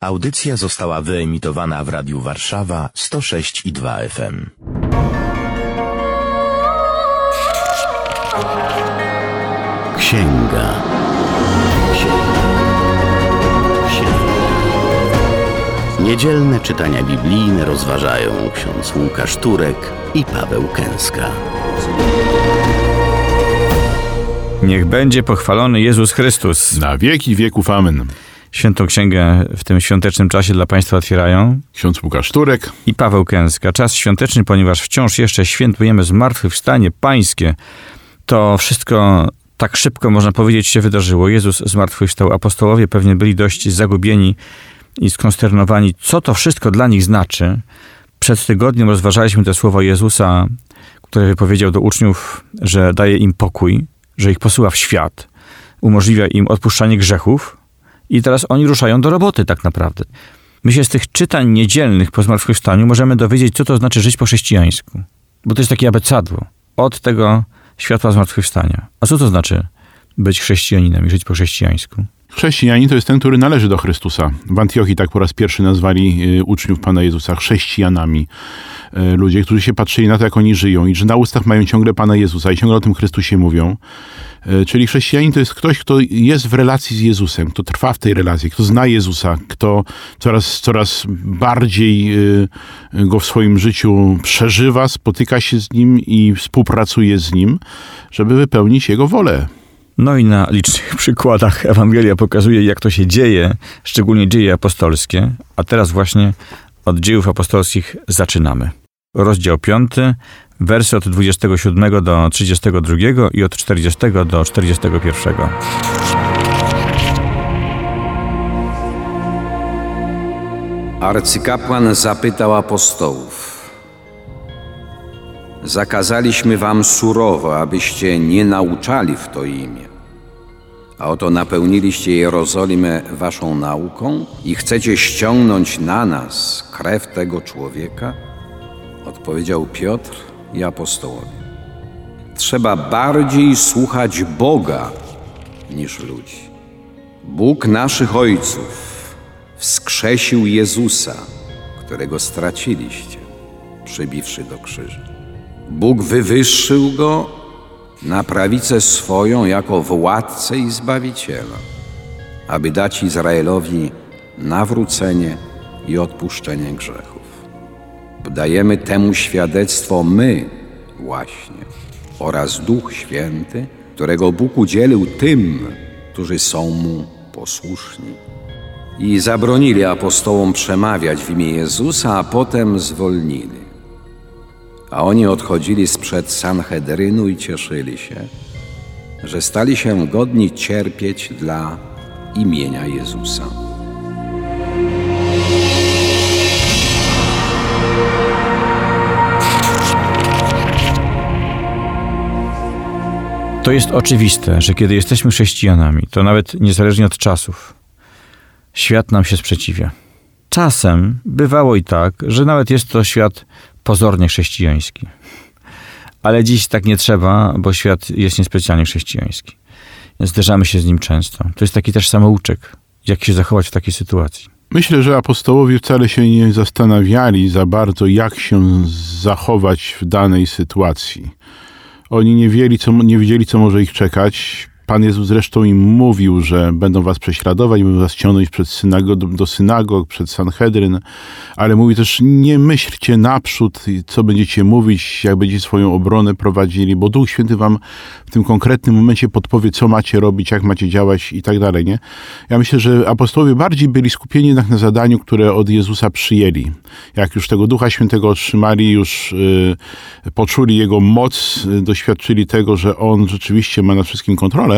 Audycja została wyemitowana w Radiu Warszawa 106 i 2 FM. Księga. Księga. Księga. Niedzielne czytania biblijne rozważają ksiądz Łukasz Turek i Paweł Kęska. Niech będzie pochwalony Jezus Chrystus. Na wieki wieków amen. Świętą Księgę w tym świątecznym czasie dla Państwa otwierają Ksiądz Łukasz Turek. i Paweł Kęska. Czas świąteczny, ponieważ wciąż jeszcze świętujemy zmartwychwstanie pańskie. To wszystko tak szybko, można powiedzieć, się wydarzyło. Jezus zmartwychwstał. Apostołowie pewnie byli dość zagubieni i skonsternowani, co to wszystko dla nich znaczy. Przed tygodniem rozważaliśmy te słowa Jezusa, które wypowiedział do uczniów, że daje im pokój, że ich posyła w świat, umożliwia im odpuszczanie grzechów, i teraz oni ruszają do roboty tak naprawdę. My się z tych czytań niedzielnych po zmartwychwstaniu możemy dowiedzieć, co to znaczy żyć po chrześcijańsku. Bo to jest takie abecadło. Od tego światła zmartwychwstania. A co to znaczy być chrześcijaninem i żyć po chrześcijańsku? Chrześcijanin to jest ten, który należy do Chrystusa. W Antiochii tak po raz pierwszy nazwali y, uczniów Pana Jezusa chrześcijanami. Y, Ludzie, którzy się patrzyli na to, jak oni żyją i że na ustach mają ciągle Pana Jezusa i ciągle o tym Chrystusie mówią. Y, Czyli chrześcijanin to jest ktoś, kto jest w relacji z Jezusem, kto trwa w tej relacji, kto zna Jezusa, kto coraz, coraz bardziej go w swoim życiu przeżywa, spotyka się z nim i współpracuje z nim, żeby wypełnić jego wolę. No i na licznych przykładach Ewangelia pokazuje, jak to się dzieje, szczególnie dzieje apostolskie. A teraz właśnie od dziejów apostolskich zaczynamy. Rozdział 5, wersy od 27 do 32 i od 40 do 41. Arcykapłan zapytał apostołów: Zakazaliśmy wam surowo, abyście nie nauczali w to imię. A oto napełniliście Jerozolimę waszą nauką i chcecie ściągnąć na nas krew tego człowieka? Odpowiedział Piotr i apostołowie. Trzeba bardziej słuchać Boga niż ludzi. Bóg naszych ojców wskrzesił Jezusa, którego straciliście, przybiwszy do krzyża. Bóg wywyższył go na prawicę swoją jako władcę i zbawiciela, aby dać Izraelowi nawrócenie i odpuszczenie grzechów. Dajemy temu świadectwo my właśnie oraz Duch Święty, którego Bóg udzielił tym, którzy są Mu posłuszni. I zabronili apostołom przemawiać w imię Jezusa, a potem zwolnili. A oni odchodzili sprzed Sanhedrynu i cieszyli się, że stali się godni cierpieć dla imienia Jezusa. To jest oczywiste, że kiedy jesteśmy chrześcijanami, to nawet niezależnie od czasów, świat nam się sprzeciwia. Czasem bywało i tak, że nawet jest to świat pozornie chrześcijański. Ale dziś tak nie trzeba, bo świat jest niespecjalnie chrześcijański. Zderzamy się z nim często. To jest taki też samouczek, jak się zachować w takiej sytuacji. Myślę, że apostołowie wcale się nie zastanawiali za bardzo, jak się zachować w danej sytuacji. Oni nie wiedzieli, co, nie wiedzieli, co może ich czekać. Pan Jezus zresztą im mówił, że będą was prześladować, będą was ciągnąć przed synago, do, synagog, przed Sanhedryn, ale mówi też, nie myślcie naprzód, co będziecie mówić, jak będziecie swoją obronę prowadzili, bo Duch Święty wam w tym konkretnym momencie podpowie, co macie robić, jak macie działać i tak dalej, nie? Ja myślę, że apostołowie bardziej byli skupieni jednak na zadaniu, które od Jezusa przyjęli. Jak już tego Ducha Świętego otrzymali, już y, poczuli Jego moc, y, doświadczyli tego, że On rzeczywiście ma nad wszystkim kontrolę,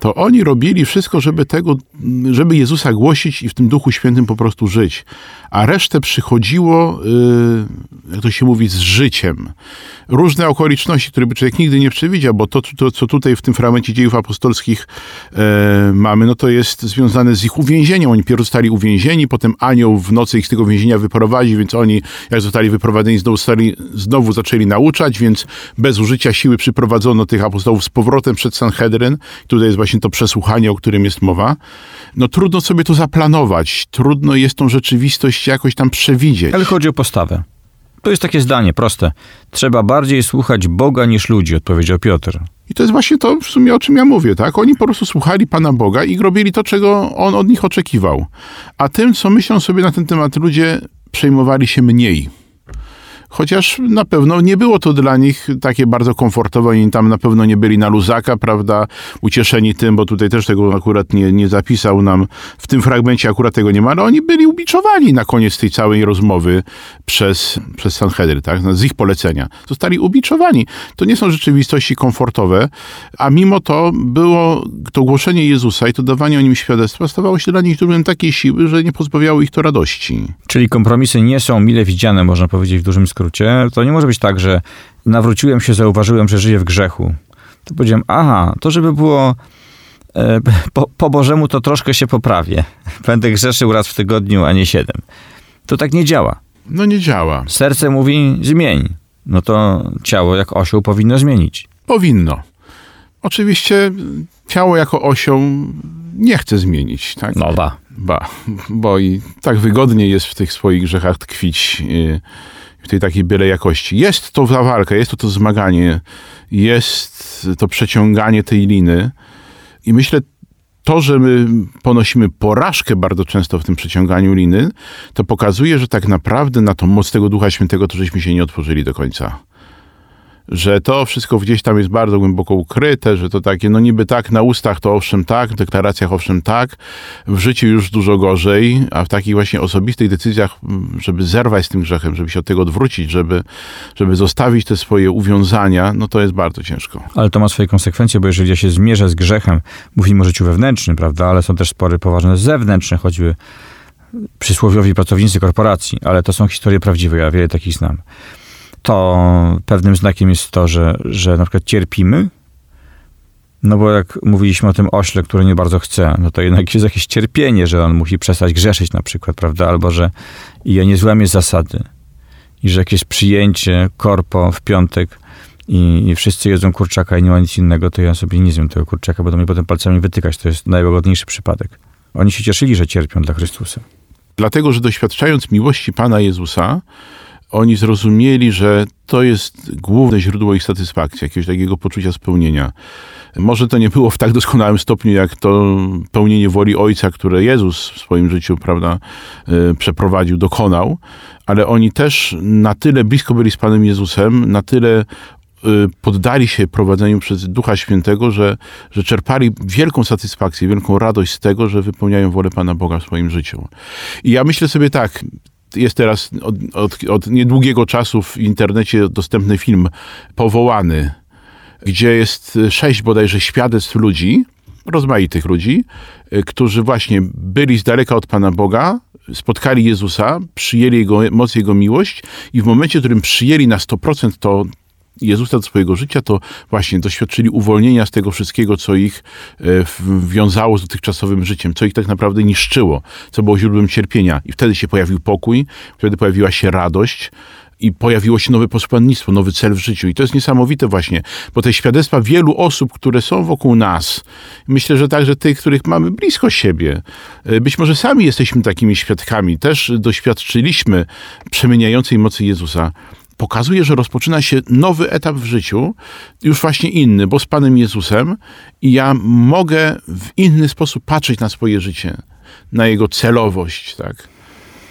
to oni robili wszystko, żeby tego, żeby Jezusa głosić i w tym Duchu Świętym po prostu żyć. A resztę przychodziło, y, jak to się mówi, z życiem. Różne okoliczności, które by człowiek nigdy nie przewidział, bo to, to co tutaj w tym fragmencie dziejów apostolskich e, mamy, no to jest związane z ich uwięzieniem. Oni pierw zostali uwięzieni, potem anioł w nocy ich z tego więzienia wyprowadzi, więc oni, jak zostali wyprowadzeni, znowu, stali, znowu zaczęli nauczać, więc bez użycia siły przyprowadzono tych apostołów z powrotem przed Sanhedryn. Tutaj jest właśnie właśnie to przesłuchanie, o którym jest mowa, no trudno sobie to zaplanować, trudno jest tą rzeczywistość jakoś tam przewidzieć. Ale chodzi o postawę. To jest takie zdanie proste. Trzeba bardziej słuchać Boga niż ludzi, odpowiedział Piotr. I to jest właśnie to w sumie, o czym ja mówię, tak? Oni po prostu słuchali Pana Boga i robili to, czego On od nich oczekiwał. A tym, co myślą sobie na ten temat ludzie, przejmowali się mniej. Chociaż na pewno nie było to dla nich takie bardzo komfortowe, oni tam na pewno nie byli na luzaka, prawda, ucieszeni tym, bo tutaj też tego akurat nie, nie zapisał nam, w tym fragmencie akurat tego nie ma, ale oni byli ubiczowani na koniec tej całej rozmowy przez, przez Sanhedry, tak, z ich polecenia. Zostali ubiczowani. To nie są rzeczywistości komfortowe, a mimo to było to głoszenie Jezusa i to dawanie o nim świadectwa stawało się dla nich źródłem takiej siły, że nie pozbawiało ich to radości. Czyli kompromisy nie są mile widziane, można powiedzieć w dużym skrócie. To nie może być tak, że nawróciłem się, zauważyłem, że żyję w grzechu. To powiedziałem, aha, to żeby było e, po, po Bożemu, to troszkę się poprawię. Będę grzeszył raz w tygodniu, a nie siedem. To tak nie działa. No nie działa. Serce mówi zmień. No to ciało jak osioł powinno zmienić. Powinno. Oczywiście ciało jako osioł nie chce zmienić, tak? No ba. Ba, bo i tak wygodnie jest w tych swoich grzechach tkwić yy, w tej takiej byle jakości. Jest to ta walka, jest to to zmaganie, jest to przeciąganie tej liny i myślę, to, że my ponosimy porażkę bardzo często w tym przeciąganiu liny, to pokazuje, że tak naprawdę na tą moc tego Ducha Świętego to żeśmy się nie otworzyli do końca że to wszystko gdzieś tam jest bardzo głęboko ukryte, że to takie, no niby tak, na ustach to owszem tak, w deklaracjach owszem tak, w życiu już dużo gorzej, a w takich właśnie osobistych decyzjach, żeby zerwać z tym grzechem, żeby się od tego odwrócić, żeby, żeby zostawić te swoje uwiązania, no to jest bardzo ciężko. Ale to ma swoje konsekwencje, bo jeżeli ja się zmierzę z grzechem, mówimy o życiu wewnętrznym, prawda, ale są też spory poważne zewnętrzne, choćby przysłowiowi pracownicy korporacji, ale to są historie prawdziwe, ja wiele takich znam to pewnym znakiem jest to, że, że na przykład cierpimy, no bo jak mówiliśmy o tym ośle, który nie bardzo chce, no to jednak jest jakieś cierpienie, że on musi przestać grzeszyć na przykład, prawda? Albo że ja nie złamię zasady. I że jakieś przyjęcie korpo w piątek i, i, wszyscy jedzą kurczaka i nie ma nic innego, to ja sobie nie zjem tego kurczaka, to mnie potem palcami wytykać. To jest najłagodniejszy przypadek. Oni się cieszyli, że cierpią dla Chrystusa. Dlatego, że doświadczając miłości Pana Jezusa, oni zrozumieli, że to jest główne źródło ich satysfakcji, jakiegoś takiego poczucia spełnienia. Może to nie było w tak doskonałym stopniu, jak to pełnienie woli Ojca, które Jezus w swoim życiu, prawda, e, przeprowadził, dokonał, ale oni też na tyle blisko byli z Panem Jezusem, na tyle e, poddali się prowadzeniu przez Ducha Świętego, że, że czerpali wielką satysfakcję, wielką radość z tego, że wypełniają wolę Pana Boga w swoim życiu. I ja myślę sobie tak, jest teraz od, od, od niedługiego czasu w internecie dostępny film Powołany, gdzie jest sześć bodajże świadectw ludzi, rozmaitych ludzi, y, którzy właśnie byli z daleka od Pana Boga, spotkali Jezusa, przyjęli Jego moc, Jego miłość i w momencie, w którym przyjęli na 100% to Jezusa do swojego życia, to właśnie doświadczyli uwolnienia z tego wszystkiego, co ich e, wiązało z dotychczasowym życiem, co ich tak naprawdę niszczyło, co było źródłem cierpienia. I wtedy się pojawił pokój, wtedy pojawiła się radość, i pojawiło się nowe posłannictwo, nowy cel w życiu. I to jest niesamowite właśnie, bo te świadectwa wielu osób, które są wokół nas, myślę, że także tych, których mamy blisko siebie, e, być może sami jesteśmy takimi świadkami, też doświadczyliśmy przemieniającej mocy Jezusa, pokazuje, że rozpoczyna się nowy etap w życiu, już właśnie inny, bo z Panem Jezusem i ja mogę w inny sposób patrzeć na swoje życie, na jego celowość, tak,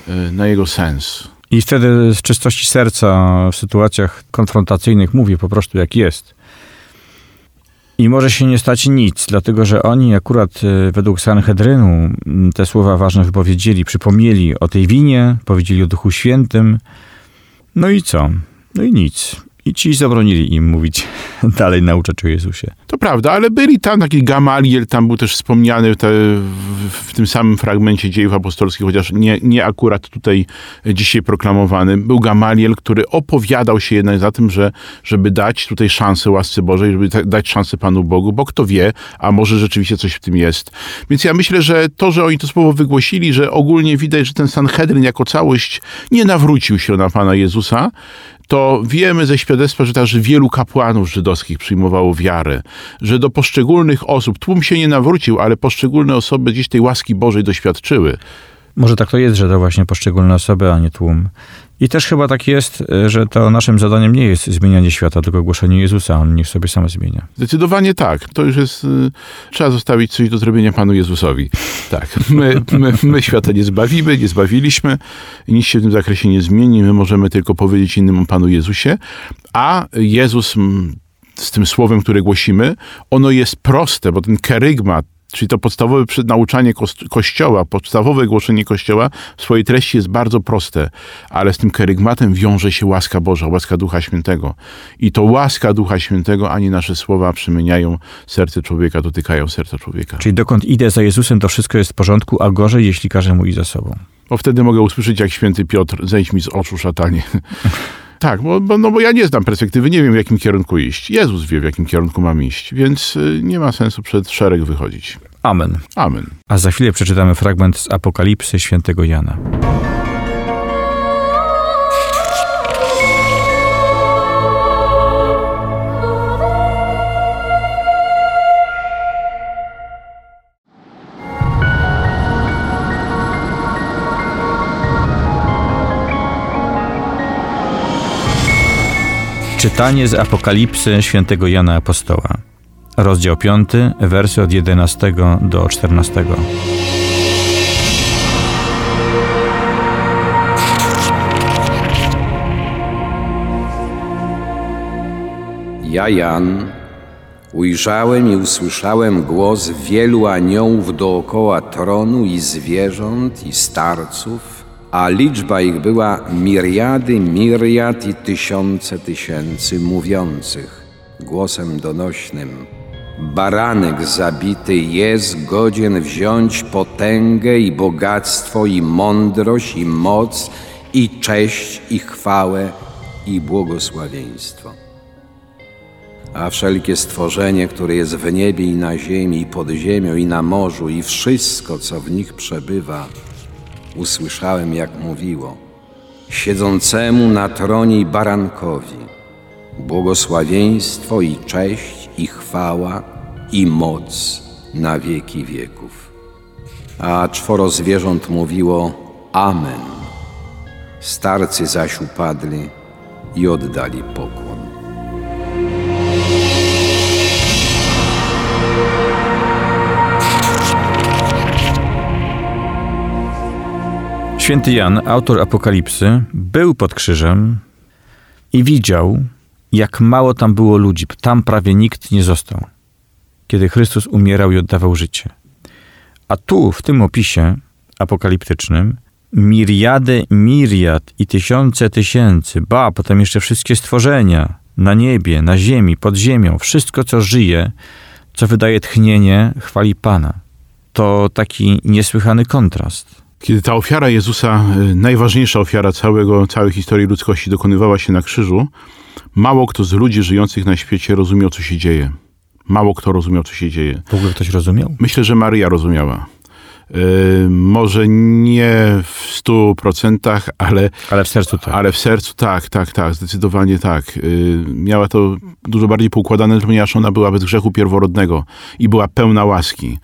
e, na jego sens. I wtedy z czystości serca w sytuacjach konfrontacyjnych mówię po prostu jak jest. I może się nie stać nic, dlatego że oni akurat e, według Sanhedrynu te słowa ważne wypowiedzieli, przypomnieli o tej winie, powiedzieli o Duchu Świętym, no i co? No i nic. I ci zabronili im mówić dalej, nauczać o Jezusie. To prawda, ale byli tam, taki Gamaliel, tam był też wspomniany te, w, w, tym samym fragmencie dziejów apostolskich, chociaż nie, nie akurat tutaj dzisiaj proklamowany. Był Gamaliel, który opowiadał się jednak za tym, że, żeby dać tutaj szansę łasce Bożej, żeby dać szansę Panu Bogu, bo kto wie, a może rzeczywiście coś w tym jest. Więc ja myślę, że to, że oni to słowo wygłosili, że ogólnie widać, że ten Sanhedryn jako całość nie nawrócił się na Pana Jezusa, to wiemy ze świadectwa, że także wielu kapłanów żydowskich przyjmowało wiarę, że do poszczególnych osób, tłum się nie nawrócił, ale poszczególne osoby gdzieś tej łaski Bożej doświadczyły. Może tak to jest, że to właśnie poszczególne osoby, a nie tłum. I też chyba tak jest, że to naszym zadaniem nie jest zmienianie świata, tylko głoszenie Jezusa. On niech sobie sam zmienia. Zdecydowanie tak. To już jest. y, Trzeba zostawić coś do zrobienia Panu Jezusowi. Tak. My, my, my świata nie zbawimy, nie zbawiliśmy. Nic się w tym zakresie nie zmieni. My możemy tylko powiedzieć innym o Panu Jezusie. A Jezus mm, z tym słowem, które głosimy, ono jest proste, bo ten kerygmat, czyli to podstawowe nauczanie Kościoła, podstawowe głoszenie Kościoła w swojej treści jest bardzo proste, ale z tym kerygmatem wiąże się łaska Boża, łaska Ducha Świętego. I to łaska Ducha Świętego, ani nasze słowa przemieniają serce człowieka, dotykają serca człowieka. Czyli dokąd idę za Jezusem, to wszystko jest w porządku, a gorzej, jeśli każę mu iść za sobą. Bo wtedy mogę usłyszeć, jak święty Piotr, zejdź mi z oczu, szatanie. tak, bo, bo, no bo ja nie znam perspektywy, nie wiem, w jakim kierunku iść. Jezus wie, w jakim kierunku mam iść, więc y, nie ma sensu przed szereg wychodzić. Amen. Amen. A za chwilę przeczytamy fragment z Apokalipsy świętego Jana. Czytanie z Apokalipsy świętego Jana Apostoła. Rozdział 5, wersy od 11 do 14. Ja, Jan, ujrzałem i usłyszałem głos wielu aniołów dookoła tronu i zwierząt i starców, a liczba ich była miriady, miriad i tysiące tysięcy mówiących głosem donośnym. Baranek zabity jest godzien wziąć potęgę i bogactwo i mądrość i moc i cześć i chwałę i błogosławieństwo a wszelkie stworzenie, które jest w niebie i na ziemi, i pod ziemią, i na morzu, i wszystko, co w nich przebywa, usłyszałem, jak mówiło, siedzącemu na tronie barankowi, błogosławieństwo i cześć, i chwała, i moc na wieki wieków. A czworo zwierząt mówiło Amen. Starcy zaś upadli i oddali pokłon. Święty Jan, autor Apokalipsy, był pod krzyżem i widział, jak mało tam było ludzi. Tam prawie nikt nie został, kiedy Chrystus umierał i oddawał życie. A tu, w tym opisie apokaliptycznym, miriady, miriad i tysiące tysięcy, ba, potem jeszcze wszystkie stworzenia na niebie, na ziemi, pod ziemią, wszystko, co żyje, co wydaje tchnienie, chwali Pana. To taki niesłychany kontrast. Kiedy ta ofiara Jezusa, y, najważniejsza ofiara całego, całej historii ludzkości dokonywała się na krzyżu, mało kto z ludzi żyjących na świecie rozumiał, co się dzieje. Mało kto rozumiał, co się dzieje. W ogóle ktoś rozumiał? Myślę, że Maryja rozumiała. Y, może nie w stu procentach, ale, Ale w sercu tak. ale w sercu tak, tak, tak, zdecydowanie tak. Y, miała to dużo bardziej poukładane, ponieważ ona była bez grzechu pierworodnego i była pełna łaski.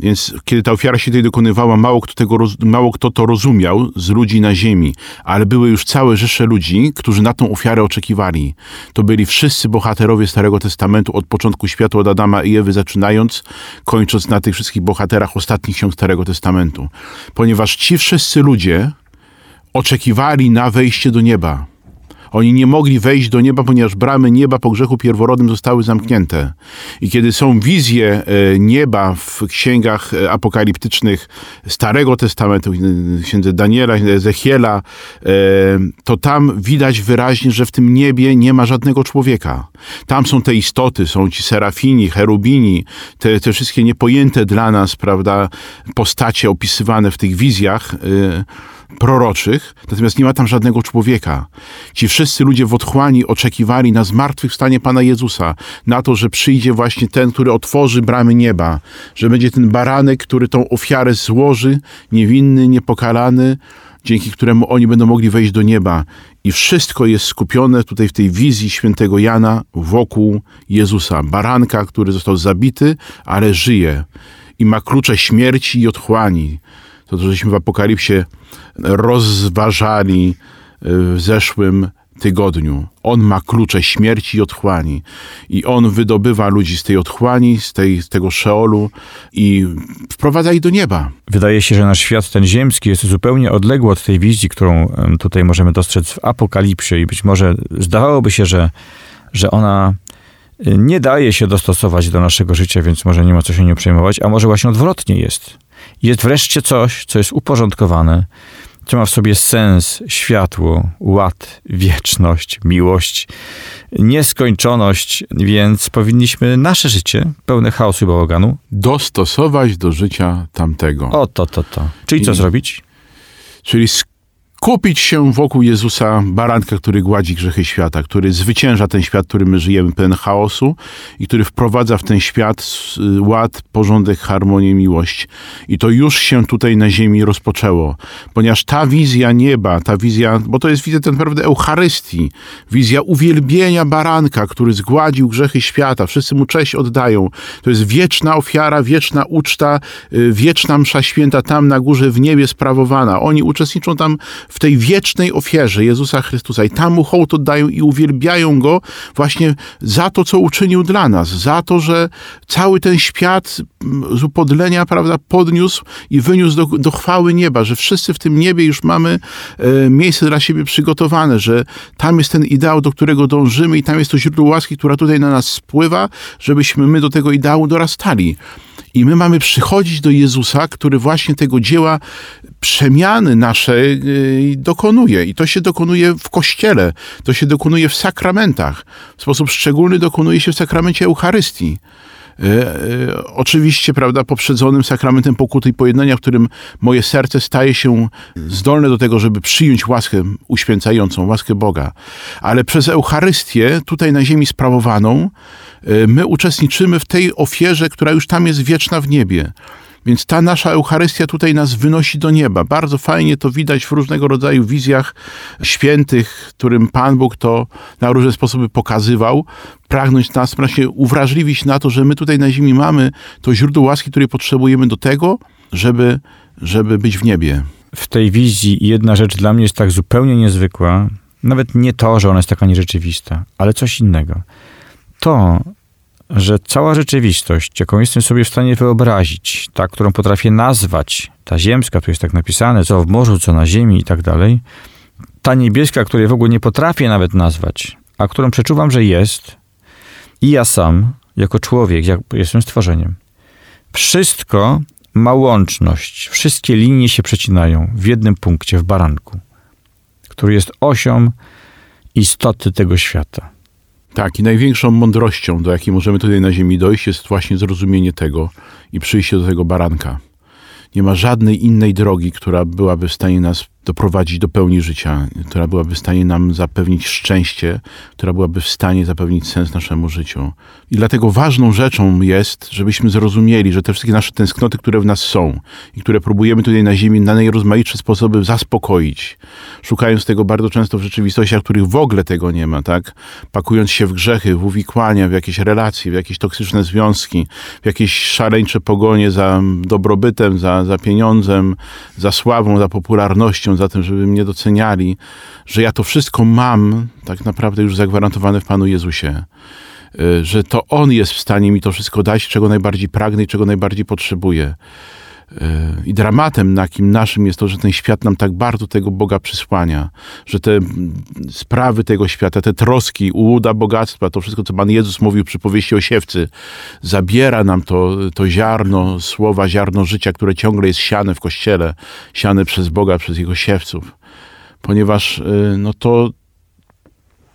Więc kiedy ta ofiara się tej dokonywała, mało kto, tego, mało kto to rozumiał z ludzi na ziemi, ale były już całe rzesze ludzi, którzy na tą ofiarę oczekiwali. To byli wszyscy bohaterowie Starego Testamentu od początku świata, od Adama i Ewy zaczynając, kończąc na tych wszystkich bohaterach ostatnich ksiąg Starego Testamentu. Ponieważ ci wszyscy ludzie oczekiwali na wejście do nieba. Oni nie mogli wejść do nieba, ponieważ bramy nieba po grzechu pierworodnym zostały zamknięte. I kiedy są wizje e, nieba w księgach e, apokaliptycznych Starego Testamentu, w księdze Daniela, Ezechiela, e, to tam widać wyraźnie, że w tym niebie nie ma żadnego człowieka. Tam są te istoty, są ci serafini, cherubini, te, te wszystkie niepojęte dla nas, prawda, postacie opisywane w tych wizjach. Proroczych, natomiast nie ma tam żadnego człowieka. Ci wszyscy ludzie w otchłani oczekiwali na zmartwychwstanie Pana Jezusa, na to, że przyjdzie właśnie ten, który otworzy bramy nieba, że będzie ten baranek, który tą ofiarę złoży, niewinny, niepokalany, dzięki któremu oni będą mogli wejść do nieba. I wszystko jest skupione tutaj w tej wizji świętego Jana wokół Jezusa, baranka, który został zabity, ale żyje i ma klucze śmierci i otchłani. To, to żeśmy w Apokalipsie rozważali w zeszłym tygodniu. On ma klucze śmierci i otchłani. I on wydobywa ludzi z tej otchłani, z, tej, z tego szeolu i wprowadza ich do nieba. Wydaje się, że nasz świat ten ziemski jest zupełnie odległy od tej wizji, którą tutaj możemy dostrzec w Apokalipsie i być może zdawałoby się, że, że ona y, nie daje się dostosować do naszego życia, więc może nie ma co się nie przejmować, a może właśnie odwrotnie jest. Jest wreszcie coś, co jest uporządkowane, co ma w sobie sens, światło, ład, wieczność, miłość, nieskończoność, więc powinniśmy nasze życie, pełne chaosu i bałaganu, Dostosować do życia tamtego. o to, to, to. Czyli co I- zrobić? Czyli skupić się wokół Jezusa, baranka, który gładzi grzechy świata, który zwycięża ten świat, w którym my żyjemy, pełen chaosu i który wprowadza w ten świat ład, porządek, harmonię, miłość. I to już się tutaj na ziemi rozpoczęło, ponieważ ta wizja nieba, ta wizja, bo to jest wizja tak naprawdę Eucharystii, wizja uwielbienia baranka, który zgładził grzechy świata, wszyscy mu cześć oddają. To jest wieczna ofiara, wieczna uczta, y, wieczna msza święta tam na górze w niebie sprawowana. Oni uczestniczą tam w tej wiecznej ofierze Jezusa Chrystusa i tam mu hołd oddają i uwielbiają Go właśnie za to, co uczynił dla nas, za to, że cały ten świat z upodlenia, prawda, podniósł i wyniósł do, do chwały nieba, że wszyscy w tym niebie już mamy e, miejsce dla siebie przygotowane, że tam jest ten ideał, do którego dążymy i tam jest to źródło łaski, która tutaj na nas spływa, żebyśmy my do tego ideału dorastali. I my mamy przychodzić do Jezusa, który właśnie tego dzieła przemiany naszej y, dokonuje. I to się dokonuje w Kościele, to się dokonuje w sakramentach. W sposób szczególny dokonuje się w sakramencie Eucharystii. E, e, Oczywiście, prawda, poprzedzonym sakramentem pokuty i pojednania, w którym moje serce staje się zdolne do tego, żeby przyjąć łaskę uświęcającą, łaskę Boga. Ale przez Eucharystię, tutaj na ziemi sprawowaną, e, my uczestniczymy w tej ofierze, która już tam jest wieczna w niebie. Więc ta nasza Eucharystia tutaj nas wynosi do nieba. Bardzo fajnie to widać w różnego rodzaju wizjach świętych, którym Pan Bóg to na różne sposoby pokazywał. Pragnąć nas właśnie uwrażliwić na to, że my tutaj na ziemi mamy to źródło łaski, które potrzebujemy do tego, żeby, żeby być w niebie. w tej wizji jedna rzecz dla mnie jest tak zupełnie niezwykła. Nawet nie to, że ona jest taka nierzeczywista, ale coś innego. To, że cała rzeczywistość, jaką jestem sobie w stanie wyobrazić, ta, którą potrafię nazwać, ta ziemska, tu jest tak napisane, co w morzu, co na ziemi i tak dalej, ta niebieska, której w ogóle nie potrafię nawet nazwać, a którą przeczuwam, że jest, i ja sam, jako człowiek, jak jestem stworzeniem, wszystko ma łączność. Wszystkie linie się przecinają w jednym punkcie, w baranku, który jest osią istoty tego świata. Tak, i największą mądrością, do jakiej możemy tutaj na ziemi dojść, jest właśnie zrozumienie tego i przyjście do tego baranka. Nie ma żadnej innej drogi, która byłaby w stanie nas doprowadzić do pełni życia, która byłaby w stanie nam zapewnić szczęście, która byłaby w stanie zapewnić sens naszemu życiu. I dlatego ważną rzeczą jest, żebyśmy zrozumieli, że te wszystkie nasze tęsknoty, które w nas są i które próbujemy tutaj na ziemi na najrozmaitsze sposoby zaspokoić, szukając tego bardzo często w rzeczywistościach, których w ogóle tego nie ma, tak? Pakując się w grzechy, w uwikłania, w jakieś relacje, w jakieś toksyczne związki, w jakieś szaleńcze pogonie za dobrobytem, za, za pieniądzem, za sławą, za popularnością, za tym, żeby mnie doceniali, że ja to wszystko mam tak naprawdę już zagwarantowane w Panu Jezusie. Y, Że to On jest w stanie mi to wszystko dać, czego najbardziej pragnę i czego najbardziej potrzebuję. Y, I dramatem takim naszym jest to, że ten świat nam tak bardzo tego Boga przysłania, że te sprawy tego świata, te troski, ułuda bogactwa, to wszystko, co Pan Jezus mówił przy powieści o siewcy, zabiera nam to, to ziarno słowa, ziarno życia, które ciągle jest siane w Kościele, siane przez Boga, przez Jego siewców. Ponieważ y, no to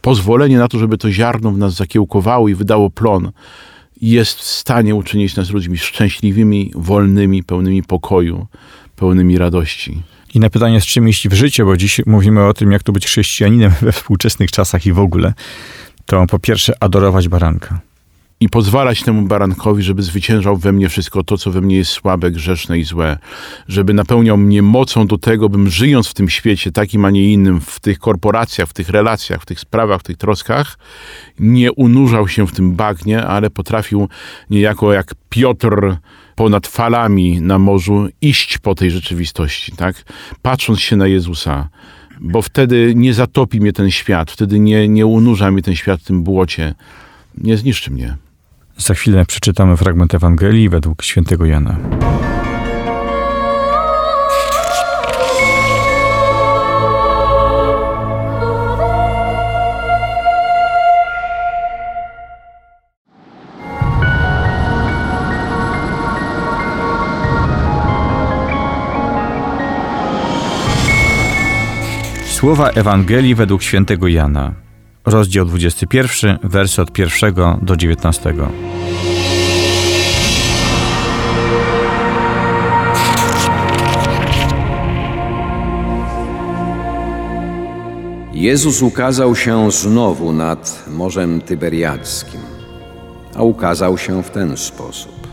pozwolenie na to, żeby to ziarno w nas zakiełkowało i wydało plon, jest w stanie uczynić nas ludźmi szczęśliwymi, wolnymi, pełnymi pokoju, pełnymi radości. I na pytanie, z czym iść w życie, bo dziś mówimy o tym, jak to być chrześcijaninem we współczesnych czasach i w ogóle, to po pierwsze adorować baranka. I pozwalać temu barankowi, żeby zwyciężał we mnie wszystko to, co we mnie jest słabe, grzeszne i złe, żeby napełniał mnie mocą do tego, bym żyjąc w tym świecie takim, a nie innym, w tych korporacjach, w tych relacjach, w tych sprawach, w tych troskach, nie unurzał się w tym bagnie, ale potrafił niejako jak Piotr ponad falami na morzu iść po tej rzeczywistości, tak? Patrząc się na Jezusa, bo wtedy nie zatopi mnie ten świat, wtedy nie, nie unurza mnie ten świat w tym błocie, nie zniszczy mnie. Za chwilę przeczytamy fragment Ewangelii według świętego Jana. Słowa Ewangelii według świętego Jana. Rozdział 21, wersy od 1 do 19. Jezus ukazał się znowu nad Morzem Tyberiackim, a ukazał się w ten sposób.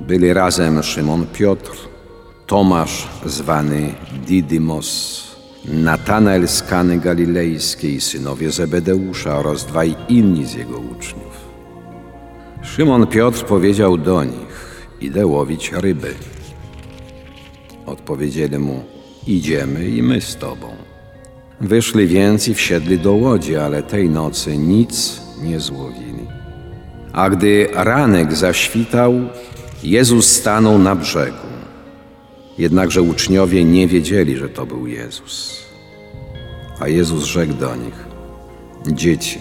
Byli razem Szymon Piotr, Tomasz zwany Didymos, Natanael z Kany Galilejskiej, synowie Zebedeusza oraz dwaj inni z jego uczniów. Szymon Piotr powiedział do nich, idę łowić ryby. Odpowiedzieli mu, idziemy i my z tobą. Wyszli więc i wsiedli do łodzi, ale tej nocy nic nie złowili. A gdy ranek zaświtał, Jezus stanął na brzegu. Jednakże uczniowie nie wiedzieli, że to był Jezus. A Jezus rzekł do nich: Dzieci,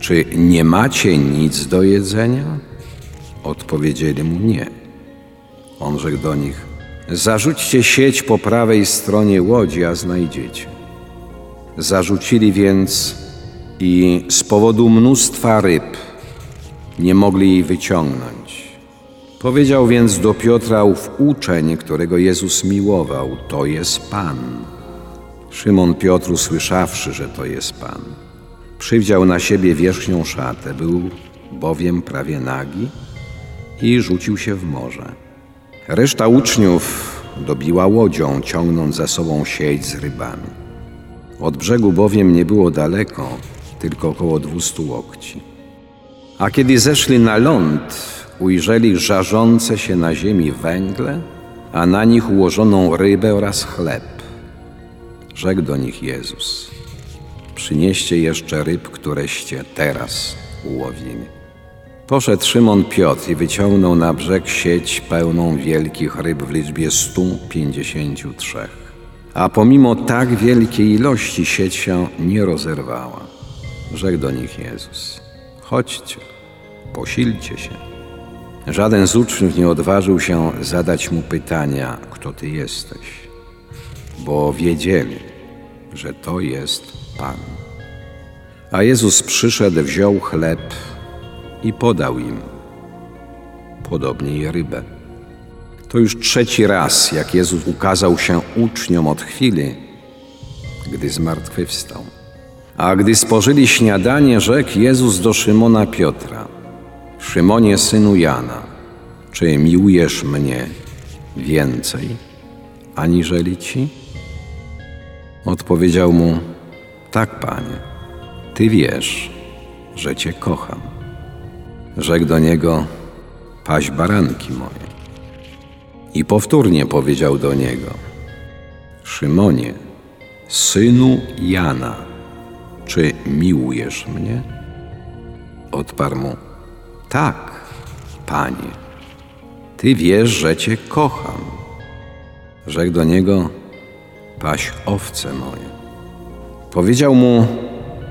czy nie macie nic do jedzenia? Odpowiedzieli mu nie. On rzekł do nich: Zarzućcie sieć po prawej stronie łodzi, a znajdziecie. Zarzucili więc i z powodu mnóstwa ryb nie mogli jej wyciągnąć. Powiedział więc do Piotra ów uczeń, którego Jezus miłował, to jest Pan. Szymon Piotr, usłyszawszy, że to jest Pan, przywdział na siebie wierzchnią szatę, był bowiem prawie nagi i rzucił się w morze. Reszta uczniów dobiła łodzią, ciągnąc za sobą sieć z rybami. Od brzegu bowiem nie było daleko, tylko około dwustu łokci. A kiedy zeszli na ląd, ujrzeli żarzące się na ziemi węgle, a na nich ułożoną rybę oraz chleb. Rzekł do nich Jezus: Przynieście jeszcze ryb, któreście teraz ułowili. Poszedł Szymon Piotr i wyciągnął na brzeg sieć pełną wielkich ryb w liczbie 153. A pomimo tak wielkiej ilości sieć się nie rozerwała. Rzekł do nich Jezus: Chodźcie, posilcie się. Żaden z uczniów nie odważył się zadać mu pytania, kto ty jesteś, bo wiedzieli, że to jest Pan. A Jezus przyszedł, wziął chleb i podał im, podobnie i rybę. To już trzeci raz, jak Jezus ukazał się uczniom od chwili, gdy zmartwychwstał. A gdy spożyli śniadanie, rzekł Jezus do Szymona Piotra: Szymonie, synu Jana, czy miłujesz mnie więcej aniżeli ci? Odpowiedział mu: Tak, panie, ty wiesz, że cię kocham. Rzekł do niego: Paś baranki moje. I powtórnie powiedział do niego: Szymonie, synu Jana, czy miłujesz mnie? Odparł mu: Tak, panie, ty wiesz, że cię kocham. Rzekł do niego: Paś owce moje. Powiedział mu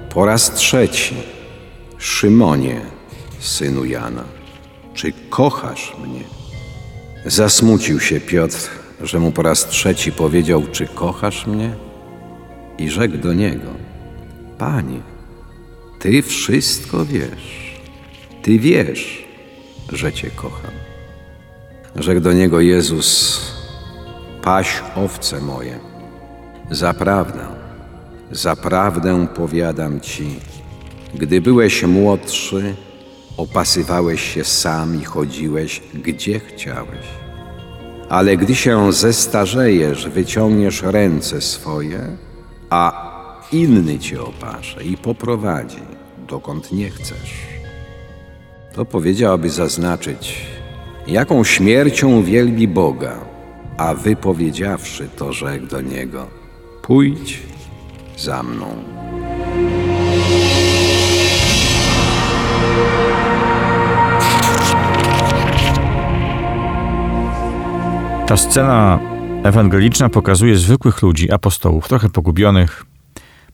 po raz trzeci: Szymonie, synu Jana, czy kochasz mnie? Zasmucił się Piotr, że mu po raz trzeci powiedział: Czy kochasz mnie? I rzekł do niego: Panie, ty wszystko wiesz. Ty wiesz, że cię kocham. Rzekł do niego Jezus: Paś owce moje. Zaprawdę, zaprawdę powiadam ci, gdy byłeś młodszy, opasywałeś się sam i chodziłeś gdzie chciałeś. Ale gdy się zestarzejesz, wyciągniesz ręce swoje, a inny cię opasze i poprowadzi, dokąd nie chcesz. To powiedział, aby zaznaczyć, jaką śmiercią wielbi Boga, a wypowiedziawszy to, rzekł do niego: Pójdź za mną. Ta scena ewangeliczna pokazuje zwykłych ludzi, apostołów, trochę pogubionych,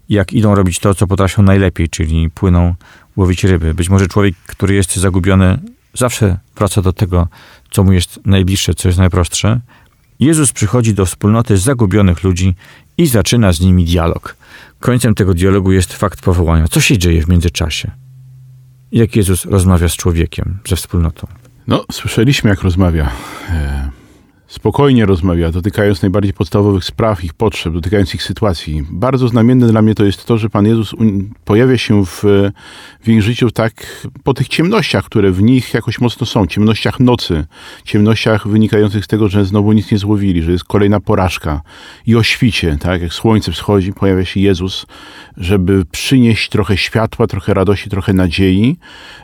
jak idą robić to, co potrafią najlepiej, czyli płyną łowić ryby. Być może człowiek, który jest zagubiony, zawsze wraca do tego, co mu jest najbliższe, co jest najprostsze. Jezus przychodzi do wspólnoty zagubionych ludzi i zaczyna z nimi dialog. Końcem tego dialogu jest fakt powołania. Co się dzieje w międzyczasie? Jak Jezus rozmawia z człowiekiem, ze wspólnotą? No, słyszeliśmy, jak rozmawia. Spokojnie rozmawia, dotykając najbardziej podstawowych spraw, ich potrzeb, dotykając ich sytuacji. Bardzo znamienne dla mnie to jest to, że Pan Jezus pojawia się w, w ich życiu tak po tych ciemnościach, które w nich jakoś mocno są, ciemnościach nocy, ciemnościach wynikających z tego, że znowu nic nie złowili, że jest kolejna porażka i o świcie, tak, jak słońce wschodzi, pojawia się Jezus, żeby przynieść trochę światła, trochę radości, trochę nadziei,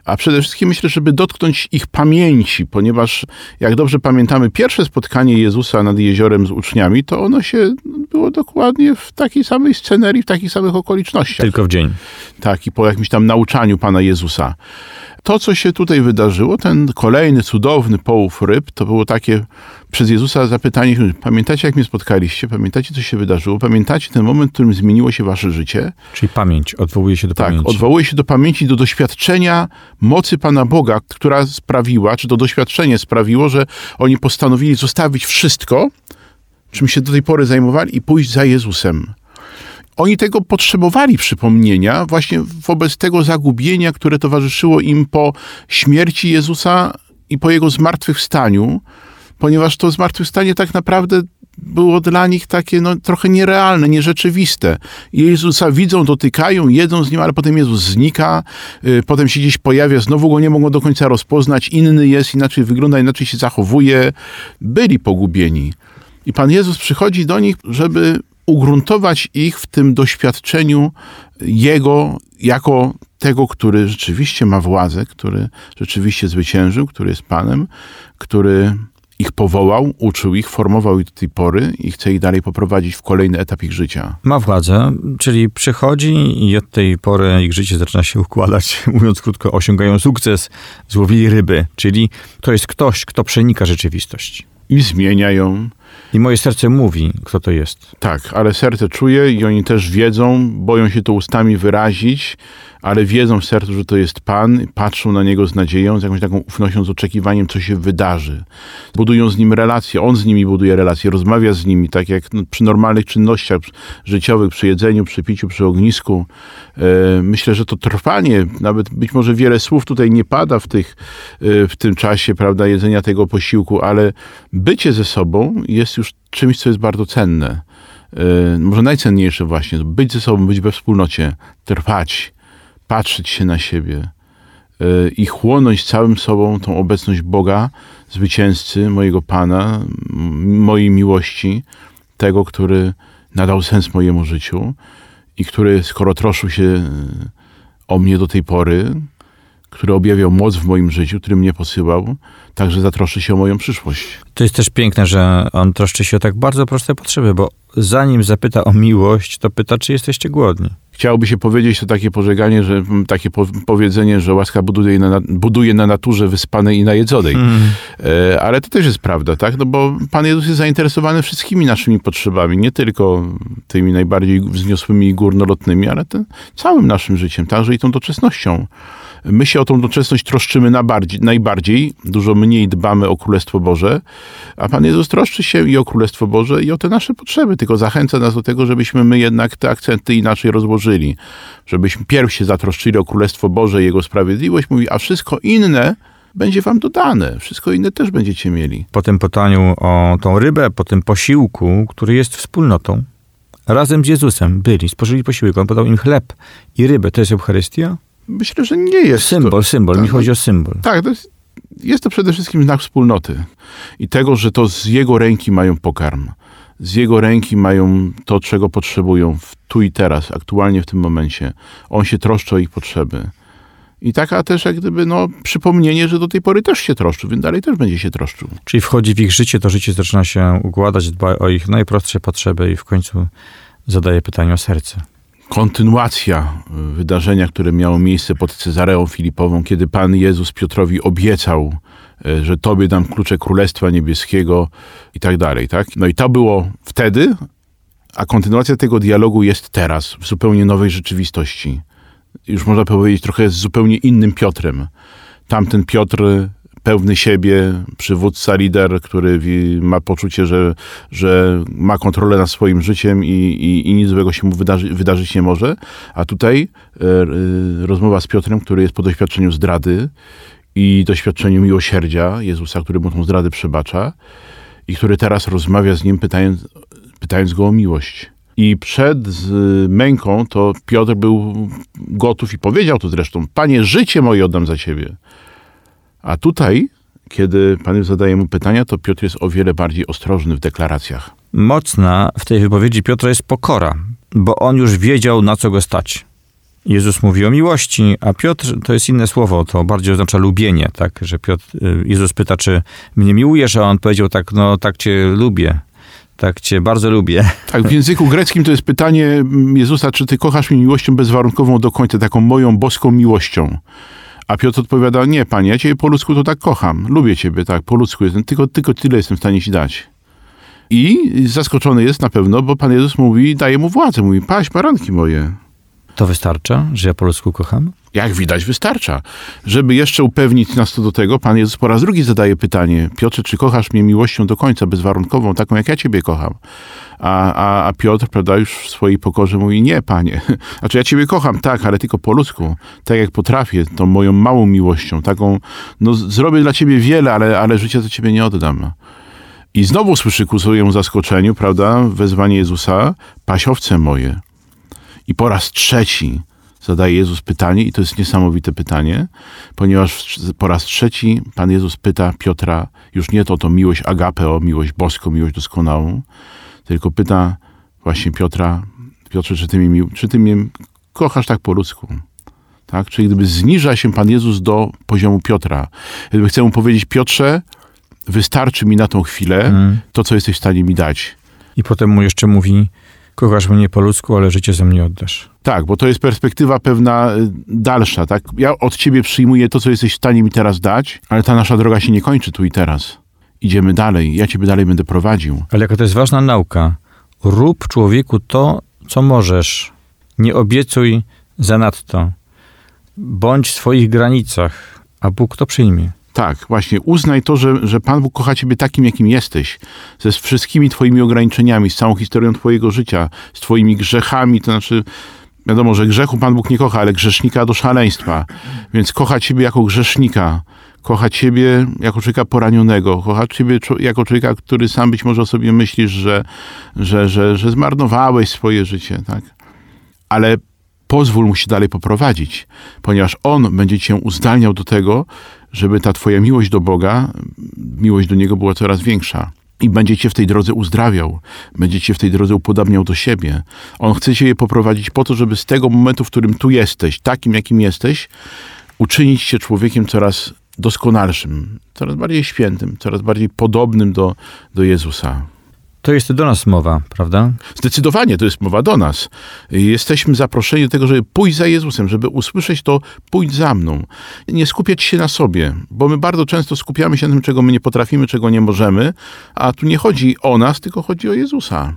a przede wszystkim myślę, żeby dotknąć ich pamięci, ponieważ jak dobrze pamiętamy, pierwsze spotkanie spotkanie Jezusa nad jeziorem z uczniami, to ono się było dokładnie w takiej samej scenerii, w takich samych okolicznościach. Tylko w dzień. Tak, i po jakimś tam nauczaniu Pana Jezusa. To, co się tutaj wydarzyło, ten kolejny cudowny połów ryb, to było takie przez Jezusa zapytanie, pamiętacie jak mnie spotkaliście? Pamiętacie co się wydarzyło? Pamiętacie ten moment, w którym zmieniło się wasze życie? Czyli pamięć, odwołuje się do tak, pamięci. Tak, odwołuje się do pamięci, do doświadczenia mocy Pana Boga, która sprawiła, czy to doświadczenie sprawiło, że oni postanowili zostawić wszystko, czym się do tej pory zajmowali i pójść za Jezusem. Oni tego potrzebowali przypomnienia właśnie wobec tego zagubienia, które towarzyszyło im po śmierci Jezusa i po jego zmartwychwstaniu, ponieważ to zmartwychwstanie tak naprawdę było dla nich takie no, trochę nierealne, nierzeczywiste. Jezusa widzą, dotykają, jedzą z nim, ale potem Jezus znika, y, potem się gdzieś pojawia, znowu go nie mogą do końca rozpoznać, inny jest, inaczej wygląda, inaczej się zachowuje. Byli pogubieni. I Pan Jezus przychodzi do nich, żeby ugruntować ich w tym doświadczeniu Jego jako tego, który rzeczywiście ma władzę, który rzeczywiście zwyciężył, który jest Panem, który ich powołał, uczył ich, formował ich do tej pory i chce ich dalej poprowadzić w kolejny etap ich życia. Ma władzę, czyli przychodzi i od tej pory ich życie zaczyna się układać, mówiąc krótko, osiągają sukces, złowili ryby, czyli to jest ktoś, kto przenika rzeczywistość. I zmienia ją, i moje serce mówi, kto to jest. Tak, ale serce czuje i oni też wiedzą, boją się to ustami wyrazić, ale wiedzą w sercu, że to jest Pan, patrzą na Niego z nadzieją, z jakąś taką ufnością, z oczekiwaniem, co się wydarzy. Budują z Nim relacje, On z nimi buduje relacje, rozmawia z nimi, tak jak no, przy normalnych czynnościach życiowych, przy jedzeniu, przy piciu, przy ognisku. E, myślę, że to trwanie, nawet być może wiele słów tutaj nie pada w, tych, e, w tym czasie, prawda, jedzenia tego posiłku, ale bycie ze sobą jest już czymś, co jest bardzo cenne. E, może najcenniejsze właśnie, być ze sobą, być we wspólnocie, trwać, patrzeć się na siebie e, i chłonąć całym sobą tą obecność Boga, zwycięzcy, mojego Pana, mojej miłości, tego, który nadał sens mojemu życiu i który, skoro troszył się e, o mnie do tej pory, który objawiał moc w moim życiu, który mnie posyłał, także zatroszczy się o moją przyszłość. To jest też piękne, że on troszczy się o tak bardzo proste potrzeby, bo zanim zapyta o miłość, to pyta, czy jesteście głodni. Chciałoby się powiedzieć to takie pożeganie, że takie po, powiedzenie, że łaska buduje na, buduje na naturze wyspanej i najedzonej. Mm. E, ale to też jest prawda, tak? No bo Pan Jezus jest zainteresowany wszystkimi naszymi potrzebami, nie tylko tymi najbardziej wzniosłymi i górnolotnymi, ale ten, całym naszym życiem, także i tą doczesnością. My się o tą doczesność troszczymy na bardziej, najbardziej, dużo mniej dbamy o Królestwo Boże, a Pan Jezus troszczy się i o Królestwo Boże, i o te nasze potrzeby, tylko zachęca nas do tego, żebyśmy my jednak te akcenty inaczej rozłożyli. Żebyśmy pierw się zatroszczyli o Królestwo Boże i Jego sprawiedliwość, mówi, a wszystko inne będzie wam dodane. Wszystko inne też będziecie mieli. Po tym pytaniu o tą rybę, po tym posiłku, który jest wspólnotą, razem z Jezusem byli, spożyli posiłek. On podał im chleb i rybę. To jest Eucharystia? Myślę, że nie jest Symbol, to, symbol. Mi chodzi o symbol. Tak, to jest, jest to przede wszystkim znak wspólnoty i tego, że to z jego ręki mają pokarm. Z jego ręki mają to, czego potrzebują w tu i teraz, aktualnie w tym momencie. On się troszczy o ich potrzeby. I taka też jak gdyby no, przypomnienie, że do tej pory też się troszczył, więc dalej też będzie się troszczył. Czyli wchodzi w ich życie, to życie zaczyna się układać, dba o ich najprostsze potrzeby i w końcu zadaje pytanie o serce. Kontynuacja y, wydarzenia, które miało miejsce pod Cezareą Filipową, kiedy Pan Jezus Piotrowi obiecał, y, że Tobie dam klucze Królestwa Niebieskiego i tak dalej, tak? No i to było wtedy, a kontynuacja tego dialogu jest teraz, w zupełnie nowej rzeczywistości. Już można powiedzieć trochę z zupełnie innym Piotrem. Tamten Piotr pełny siebie, przywódca, lider, który ma poczucie, że, że ma kontrolę nad swoim życiem i, i, i nic złego się mu wydarzy, wydarzyć nie może. A tutaj e, rozmowa z Piotrem, który jest po doświadczeniu zdrady i doświadczeniu miłosierdzia Jezusa, który mu tą zdradę przebacza i który teraz rozmawia z nim, pytając, pytając go o miłość. I przed męką to Piotr był gotów i powiedział to zresztą: Panie, życie moje oddam za ciebie. A tutaj, kiedy Pan Jezus zadaje mu pytania, to Piotr jest o wiele bardziej ostrożny w deklaracjach. Mocna w tej wypowiedzi Piotra jest pokora, bo on już wiedział, na co go stać. Jezus mówi o miłości, a Piotr to jest inne słowo, to bardziej oznacza lubienie, tak? Że Piotr, y, Jezus pyta, czy mnie miłujesz, a on powiedział tak, no tak cię lubię, tak cię bardzo lubię. Tak, w języku greckim to jest pytanie mm, Jezusa, czy ty kochasz mnie miłością bezwarunkową do końca, taką moją boską miłością. A Piotr odpowiada, nie panie, ja ciebie po ludzku to tak kocham, lubię ciebie, tak, po ludzku jestem, tylko, tylko tyle jestem w stanie ci dać. I zaskoczony jest na pewno, bo Pan Jezus mówi, daje mu władzę, mówi, paść baranki moje. To wystarcza, że ja po ludzku kocham? Jak widać, wystarcza. Żeby jeszcze upewnić nas co do tego, Pan Jezus po raz drugi zadaje pytanie: Piotrze, czy kochasz mnie miłością do końca, bezwarunkową, taką jak ja Ciebie kocham? A, a, a Piotr, prawda, już w swojej pokorze mówi: Nie, Panie. Znaczy, ja Ciebie kocham, tak, ale tylko po ludzku, tak jak potrafię, tą moją małą miłością, taką, no zrobię dla Ciebie wiele, ale, ale życia za Ciebie nie oddam. I znowu słyszy ku swojemu zaskoczeniu, prawda, wezwanie Jezusa: Pasiowce moje. I po raz trzeci zadaje Jezus pytanie, i to jest niesamowite pytanie, ponieważ po raz trzeci Pan Jezus pyta Piotra już nie to, to miłość agapeo, miłość boską, miłość doskonałą, tylko pyta właśnie Piotra, Piotrze, czy ty mnie, czy ty mnie kochasz tak po ludzku? Tak? Czyli gdyby zniża się Pan Jezus do poziomu Piotra. Gdyby chce mu powiedzieć, Piotrze, wystarczy mi na tą chwilę to, co jesteś w stanie mi dać. I potem mu jeszcze mówi, kochasz mnie po ludzku, ale życie ze mnie oddasz. Tak, bo to jest perspektywa pewna y, dalsza, tak? Ja od ciebie przyjmuję to, co jesteś w stanie mi teraz dać, ale ta nasza droga się nie kończy tu i teraz. Idziemy dalej, ja ciebie dalej będę prowadził. Ale jaka to jest ważna nauka. Rób człowieku to, co możesz. Nie obiecuj zanadto. Bądź w swoich granicach, a Bóg to przyjmie. Tak, właśnie, uznaj to, że, że Pan Bóg kocha ciebie takim, jakim jesteś, ze wszystkimi twoimi ograniczeniami, z całą historią twojego życia, z twoimi grzechami, to znaczy, wiadomo, że grzechu Pan Bóg nie kocha, ale grzesznika do szaleństwa, więc kocha ciebie jako grzesznika, kocha ciebie jako człowieka poranionego, kocha ciebie jako człowieka, który sam być może o sobie myślisz, że, że, że, że zmarnowałeś swoje życie, tak? ale pozwól mu się dalej poprowadzić, ponieważ on będzie cię uzdalniał do tego, żeby ta twoja miłość do Boga, miłość do Niego była coraz większa. I będzie cię w tej drodze uzdrawiał, będzie cię w tej drodze upodabniał do siebie. On chce cię je poprowadzić po to, żeby z tego momentu, w którym tu jesteś, takim jakim jesteś, uczynić się człowiekiem coraz doskonalszym, coraz bardziej świętym, coraz bardziej podobnym do, do Jezusa. To jest do nas mowa, prawda? Zdecydowanie to jest mowa do nas. Jesteśmy zaproszeni do tego, żeby pójść za Jezusem, żeby usłyszeć to, pójdź za mną. Nie skupiać się na sobie, bo my bardzo często skupiamy się na tym, czego my nie potrafimy, czego nie możemy, a tu nie chodzi o nas, tylko chodzi o Jezusa.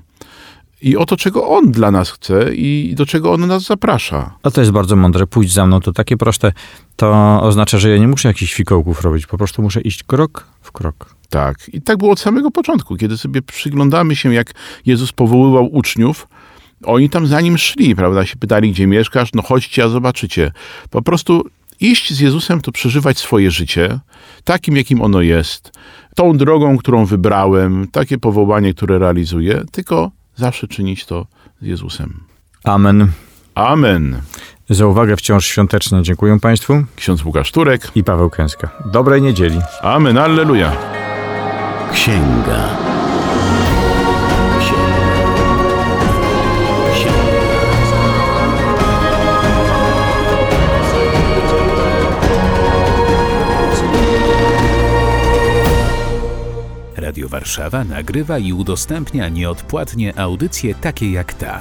I o to, czego On dla nas chce i do czego On nas zaprasza. A to jest bardzo mądre. Pójdź za mną, to takie proste. To oznacza, że ja nie muszę jakichś fikołków robić. Po prostu muszę iść krok w krok. Tak. I tak było od samego początku, kiedy sobie przyglądamy się, jak Jezus powoływał uczniów. Oni tam za nim szli, prawda? Się pytali, gdzie mieszkasz? No chodźcie, a zobaczycie. Po prostu iść z Jezusem to przeżywać swoje życie, takim, jakim ono jest, tą drogą, którą wybrałem, takie powołanie, które realizuję, tylko zawsze czynić to z Jezusem. Amen. Amen. Za uwagę wciąż świątecznie dziękuję Państwu Ksiądz Łukasz Turek. i Paweł Kęska. Dobrej niedzieli. Amen, alleluja. Księga. Księga. Radio Warszawa nagrywa i udostępnia nieodpłatnie audycje takie jak ta.